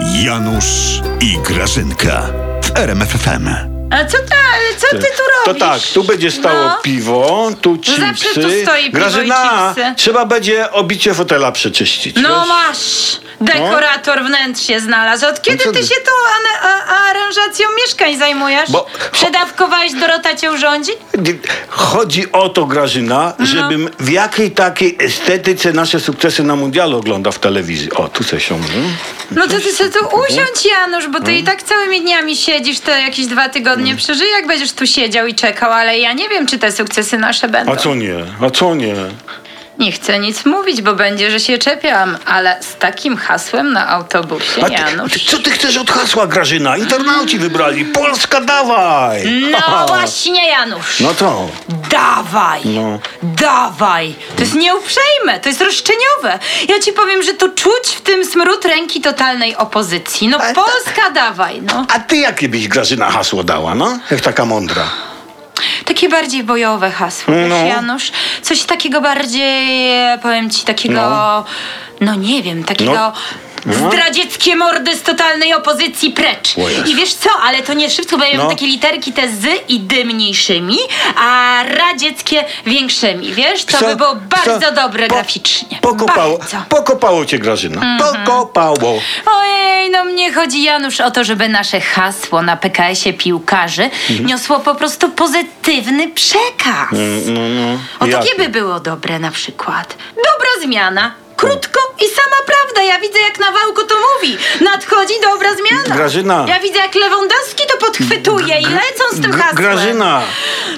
Janusz i Grażynka w RMFFM. A co, ta, co ty tu To robisz? tak, tu będzie stało No. piwo, tu chipsy. zawsze tu stoi piwo Grażyna, i chipsy. trzeba będzie obicie fotela przeczyścić. No wiesz? masz! Dekorator wnętrz się znalazł. Od kiedy co ty ty? się tą ane- a- aranżacją mieszkań zajmujesz? Bo- Przedawkowałeś Dorota cię urządzi? Chodzi o to, Grażyna, No. żebym w jakiej takiej estetyce nasze sukcesy na mundialu oglądał w telewizji. O, tu se siądę. No to ty sobie tu usiądź, Janusz, bo ty i tak całymi dniami siedzisz, te jakieś dwa tygodnie przeżyj, jak będziesz tu siedział i czekał, ale ja nie wiem, czy te sukcesy nasze będą. A co nie? A co nie? Nie chcę nic mówić, bo będzie, że się czepiam, ale z takim hasłem na autobusie, A ty, Janusz... ty, co ty chcesz od hasła, Grażyna? Internauci wybrali. Polska, dawaj! No właśnie, Janusz! No to. Dawaj! No. Dawaj! To jest nieuprzejme, to jest roszczeniowe. Ja ci powiem, że tu czuć w tym smród ręki totalnej opozycji. No Polska, dawaj, no. A ty jakie byś, Grażyna, hasło dała, no? Jak taka mądra. Takie bardziej bojowe hasło, wiesz, No. Janusz? Coś takiego bardziej, powiem ci, takiego, no, No. nie wiem, takiego... No. No. Zdradzieckie mordy z totalnej opozycji precz. I wiesz co, ale to nie wszystko, będą No. takie literki te z i dy mniejszymi, a radzieckie większymi, wiesz? To Co? by było bardzo dobre Po- graficznie. Pokopało, Bardzo. pokopało cię, Grażyna. Mhm. Pokopało. Ojej, no mnie chodzi Janusz o to, żeby nasze hasło na PKS-ie piłkarzy Mhm. niosło po prostu pozytywny przekaz. No, no. O Jak? takie by było dobre na przykład. Dobra zmiana. Krótko i sama prawda. Ja widzę, jak na wałku to mówi. Nadchodzi dobra zmiana. Grażyna. Ja widzę, jak Lewandowski to podchwytuje i lecą z tym hasłem. Grażyna.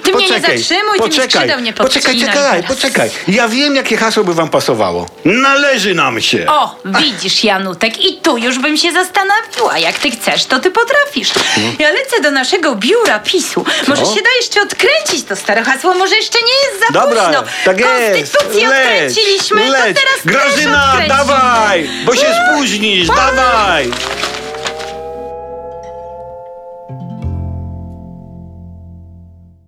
Ty mnie nie poczekaj, zatrzymuj, ty mi poczekaj, skrzydeł nie Poczekaj, czekaj, poczekaj. Ja wiem, jakie hasło by wam pasowało. Należy nam się. O, widzisz, Janutek, i tu już bym się zastanowiła. Jak ty chcesz, to ty potrafisz. Ja lecę do naszego biura PiSu. Może się da jeszcze odkręcić to stare hasło, może jeszcze nie jest za Dobra, późno. tak jest. Konstytucję Leć, odkręciliśmy, leć. to teraz Grażyna, dawaj, bo się spóźnisz, dawaj.